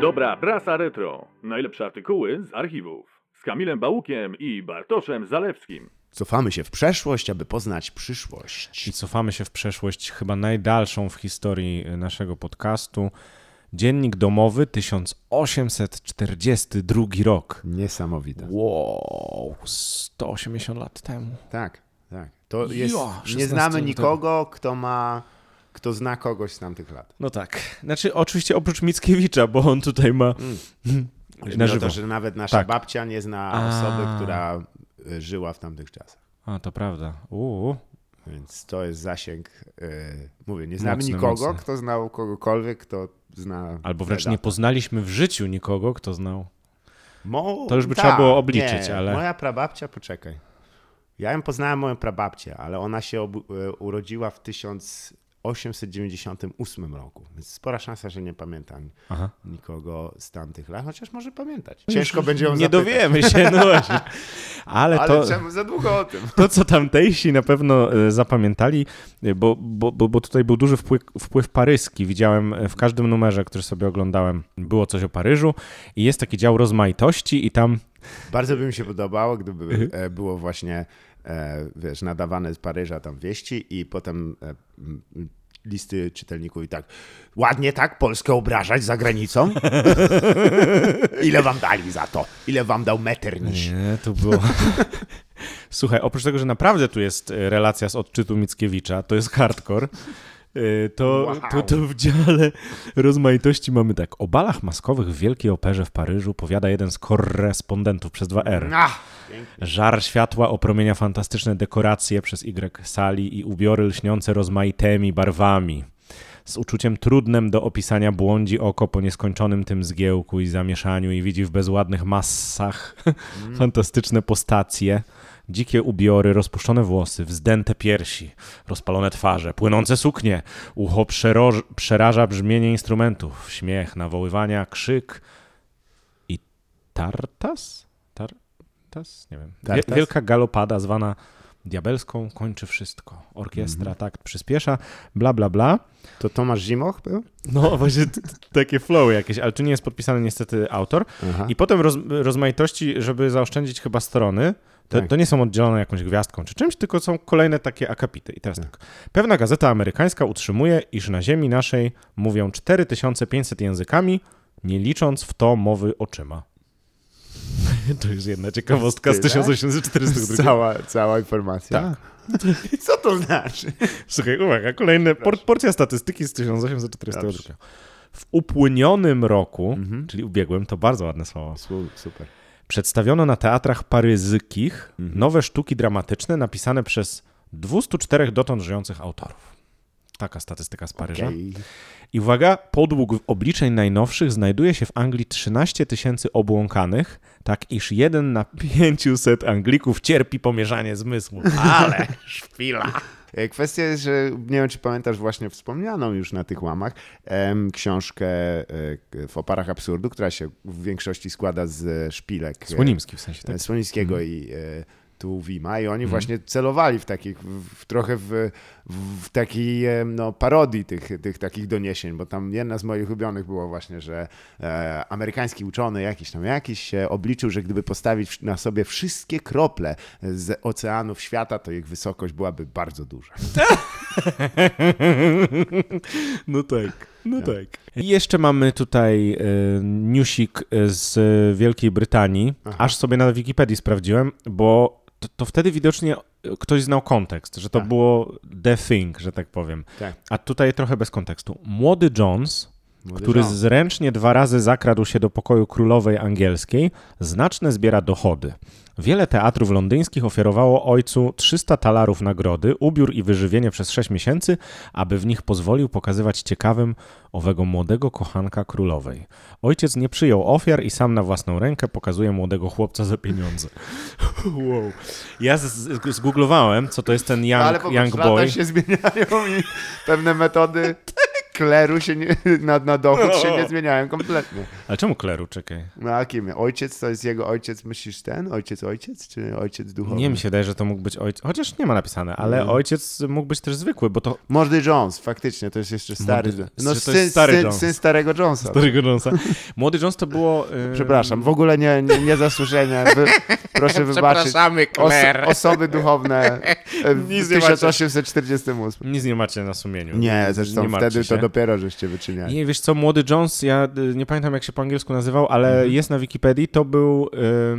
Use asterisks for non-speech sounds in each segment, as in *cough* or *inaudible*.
Dobra prasa retro. Najlepsze artykuły z archiwów. Z Kamilem Bałukiem i Bartoszem Zalewskim. Cofamy się w przeszłość, aby poznać przyszłość. I cofamy się w przeszłość, chyba najdalszą w historii naszego podcastu. Dziennik domowy 1842 rok. Niesamowite. Wow, 180 lat temu. Tak, tak. To jest, Ja, nie 16 znamy nikogo, kto ma, kto zna kogoś z tamtych lat. No tak. Znaczy, oczywiście oprócz Mickiewicza, bo on tutaj ma Chodzi *laughs* na żywo. to, że nawet nasza Tak. babcia nie zna A. osoby, która y, żyła w tamtych czasach. A, to prawda. Uuu. Więc to jest zasięg. y, mówię, nie znamy Mocny, nikogo, mocny. kto znał kogokolwiek, kto zna. Albo wręcz nie poznaliśmy w życiu nikogo, kto znał. Mo... To już by tak, trzeba było obliczyć, nie, ale- Moja prababcia, poczekaj. Ja ją poznałem, moją prababcię, ale ona się e, urodziła w 1898 roku. Więc spora szansa, że nie pamiętam Aha. nikogo z tamtych lat, chociaż może pamiętać. Ciężko będzie ją Nie zapytać. dowiemy się, no właśnie. *laughs* Ale, Ale to, czemu za długo o tym? to, co tamtejsi na pewno e, zapamiętali, e, bo, bo, bo, bo tutaj był duży wpływ, wpływ paryski. Widziałem e, w każdym numerze, który sobie oglądałem, było coś o Paryżu i jest taki dział rozmaitości i tam Bardzo by mi się podobało, gdyby Mhm. było właśnie, wiesz, nadawane z Paryża tam wieści i potem listy czytelników i tak, ładnie tak Polskę obrażać za granicą? *laughs* Ile wam dali za to? Ile wam dał Metternich? Nie, to było. *laughs* Słuchaj, oprócz tego, że naprawdę tu jest e, relacja z odczytu Mickiewicza, to jest hardcore. E, To, Wow. to, to w dziale rozmaitości mamy tak. O balach maskowych w Wielkiej Operze w Paryżu powiada jeden z korespondentów przez 2R. Ach. Żar światła opromienia fantastyczne dekoracje przez Y sali i ubiory lśniące rozmaitymi barwami. Z uczuciem trudnym do opisania błądzi oko po nieskończonym tym zgiełku i zamieszaniu i widzi w bezładnych masach *laughs* fantastyczne postacje, dzikie ubiory, rozpuszczone włosy, wzdęte piersi, rozpalone twarze, płynące suknie, ucho przeroż- przeraża brzmienie instrumentów, śmiech, nawoływania, krzyk i tartas? Tartas? Nie wiem. Wie- Tartas? Wielka galopada zwana diabelską kończy wszystko. Orkiestra takt przyspiesza, bla, bla, bla. To Tomasz Zimoch był? No właśnie t- t- takie flow jakieś, ale tu nie jest podpisany niestety autor. Aha. I potem roz, rozmaitości, żeby zaoszczędzić chyba strony, to, Tak. to nie są oddzielone jakąś gwiazdką czy czymś, tylko są kolejne takie akapity. I teraz tak. Pewna gazeta amerykańska utrzymuje, iż na ziemi naszej mówią 4500 językami, nie licząc w to mowy oczyma. *laughs* To jest jedna ciekawostka z Tyle? 1842. Cała, cała informacja. Tak. *laughs* Co to znaczy? Słuchaj, uwaga, kolejne por, porcja statystyki z 1842. W upłynionym roku, Mhm. czyli ubiegłym, to bardzo ładne słowo, Su- Super. przedstawiono na teatrach paryzykich Mhm. nowe sztuki dramatyczne napisane przez 204 dotąd żyjących autorów. Taka statystyka z Paryża. Okej. I uwaga, podług obliczeń najnowszych znajduje się w Anglii 13 tysięcy obłąkanych, tak iż jeden na 500 Anglików cierpi pomierzanie zmysłu. Ale szpila. E, Kwestia jest, że nie wiem, czy pamiętasz właśnie wspomnianą już na tych łamach em, książkę e, w oparach absurdu, która się w większości składa z szpilek e, Słonimski w sensie, tak? e, Słonińskiego i e, Tuwima i oni właśnie celowali w takich, w, w, trochę w, w takiej e, no, parodii tych, tych takich doniesień, bo tam jedna z moich ulubionych było właśnie, że e, amerykański uczony jakiś tam jakiś się obliczył, że gdyby postawić na sobie wszystkie krople z oceanów świata, to ich wysokość byłaby bardzo duża. *laughs* No tak, no tak. I jeszcze mamy tutaj e, newsik z Wielkiej Brytanii. Aż sobie na Wikipedii sprawdziłem, bo to, to wtedy widocznie ktoś znał kontekst, że to Tak. było the thing, że tak powiem. Tak. A tutaj trochę bez kontekstu. Młody Jones, Młody który zręcznie dwa razy zakradł się do pokoju królowej angielskiej, znaczne zbiera dochody. Wiele teatrów londyńskich ofiarowało ojcu 300 talarów nagrody, ubiór i wyżywienie przez 6 miesięcy, aby w nich pozwolił pokazywać ciekawym owego młodego kochanka królowej. Ojciec nie przyjął ofiar i sam na własną rękę pokazuje młodego chłopca za pieniądze. *laughs* wow. Ja z- z- zgooglowałem, co to jest ten young, Ale popatrz, young boy. się zmieniają i pewne metody *laughs* *laughs* kleru się nie, *laughs* na, na dochód się nie zmieniałem kompletnie. Ale czemu kleru, czekaj? No a kim? Ojciec to jest jego ojciec, myślisz ten? Ojciec, ojciec? Czy ojciec duchowy? Nie mi się wydaje, że to mógł być ojciec, chociaż nie ma napisane, ale ojciec mógł być też zwykły, bo to Młody Jones, faktycznie, to jest jeszcze stary. Młody- no, to syn, jest stary syn, Jones. syn starego Jonesa. starego Jonesa. Młody Jones to było... *laughs* yy, Przepraszam, w ogóle nie, nie, nie zasłużenie. Wy, proszę *laughs* wybaczyć. Przepraszamy, osoby duchowe e, w Nic nie macie. 1848. Nic nie macie na sumieniu. Nie, zresztą nie wtedy to się. Dopiero żeście wyczyniali. Nie, wiesz co, Młody Jones, ja y, nie pamiętam jak się po angielsku nazywał, ale Mhm. jest na Wikipedii, to był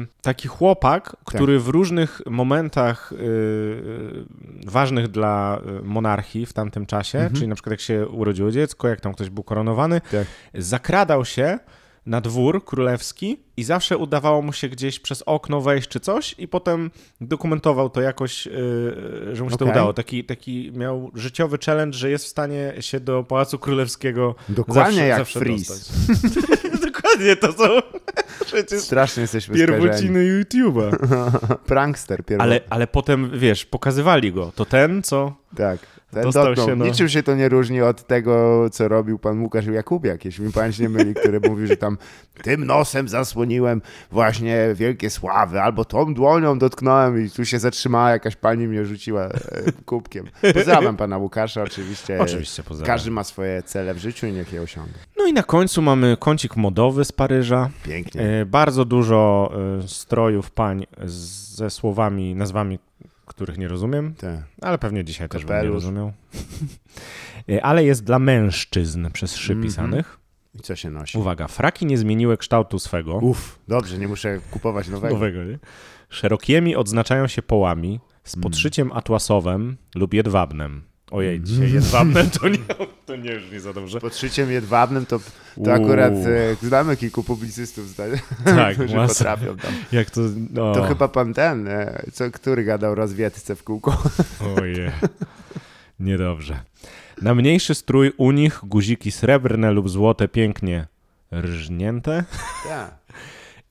y, taki chłopak, Tak. który w różnych momentach y, y, ważnych dla y, monarchii w tamtym czasie, Mhm. czyli na przykład jak się urodziło dziecko, jak tam ktoś był koronowany, Tak. zakradał się na dwór królewski i zawsze udawało mu się gdzieś przez okno wejść czy coś i potem dokumentował to jakoś, yy, że mu się to Okej. udało. Taki, taki miał życiowy challenge, że jest w stanie się do Pałacu Królewskiego Dokładnie zawsze, jak zawsze Freeze. *laughs* Dokładnie, to są *laughs* przecież Strasznie jesteśmy pierwociny YouTube'a. *laughs* Prankster pierwotny. Ale, ale potem, wiesz, pokazywali go. To ten, co... Tak. Ten Dostał dotknął. się, no. Niczym się to nie różni od tego, co robił pan Łukasz Jakubiak, jeśli mi pamięć nie myli, który *laughs* mówił, że tam tym nosem zasłoniłem właśnie wielkie sławy, albo tą dłonią dotknąłem i tu się zatrzymała, jakaś pani mnie rzuciła e, kubkiem. Pozdrawiam *laughs* pana Łukasza, oczywiście. Oczywiście, pozdrawiam. Każdy ma swoje cele w życiu i niech je osiąga. No i na końcu mamy kącik modowy z Paryża. Pięknie. E, Bardzo dużo e, strojów pań ze słowami, nazwami, których nie rozumiem, Tak. ale pewnie dzisiaj też bym nie rozumiał. *laughs* E, Ale jest dla mężczyzn przez szy Mhm. pisanych. I co się nosi? Uwaga, fraki nie zmieniły kształtu swego. Uff, dobrze, nie muszę kupować nowego. Nowego, nie? Szerokimi odznaczają się połami z Mm. podszyciem atłasowym lub jedwabnem. Ojej, Mm. dzisiaj jedwabnem to nie, to nie już nie za dobrze. Pod szyciem jedwabnym to, to akurat e, znamy kilku publicystów, zdaje, Tak, *laughs* którzy masa. potrafią tam. Jak to... No, To chyba pan ten, e, co, który gadał rozwietce w kółko. *laughs* Oje. Niedobrze. Na mniejszy strój u nich guziki srebrne lub złote pięknie rżnięte. Tak.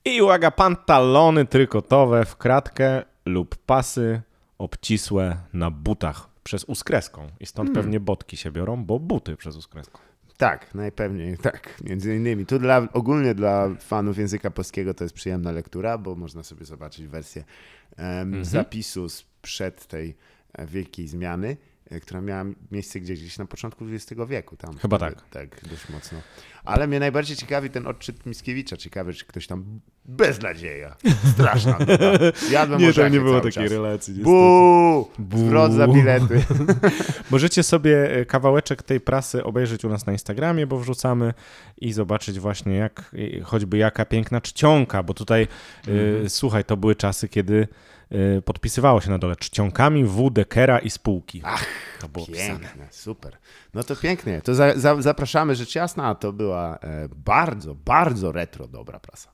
I uwaga, pantalony trykotowe w kratkę lub pasy obcisłe na butach przez uskreską. I stąd pewnie botki się biorą, bo buty przez uskreską. Tak, najpewniej *laughs* tak, między innymi. Tu dla, ogólnie dla fanów języka polskiego to jest przyjemna lektura, bo można sobie zobaczyć wersję em, zapisu sprzed tej e, wielkiej zmiany, e, która miała miejsce gdzieś, gdzieś na początku XX wieku. Tam, Chyba tak. Tak, dość mocno. Ale mnie najbardziej ciekawi ten odczyt Mickiewicza. Ciekawe, czy ktoś tam beznadzieja. Straszna. Jadłem orzechy cały czas. relacji. Buu! Bu. Zwrot za bilety. *laughs* Możecie sobie e, kawałeczek tej prasy obejrzeć u nas na Instagramie, bo wrzucamy i zobaczyć właśnie jak, e, choćby jaka piękna czcionka, bo tutaj, e, słuchaj, to były czasy, kiedy e, podpisywało się na dole czcionkami W. Dekera i spółki. Ach, to było pisane. Piękne, super. No to pięknie. To za, za, zapraszamy rzecz jasna. To była e, bardzo, bardzo retro dobra prasa.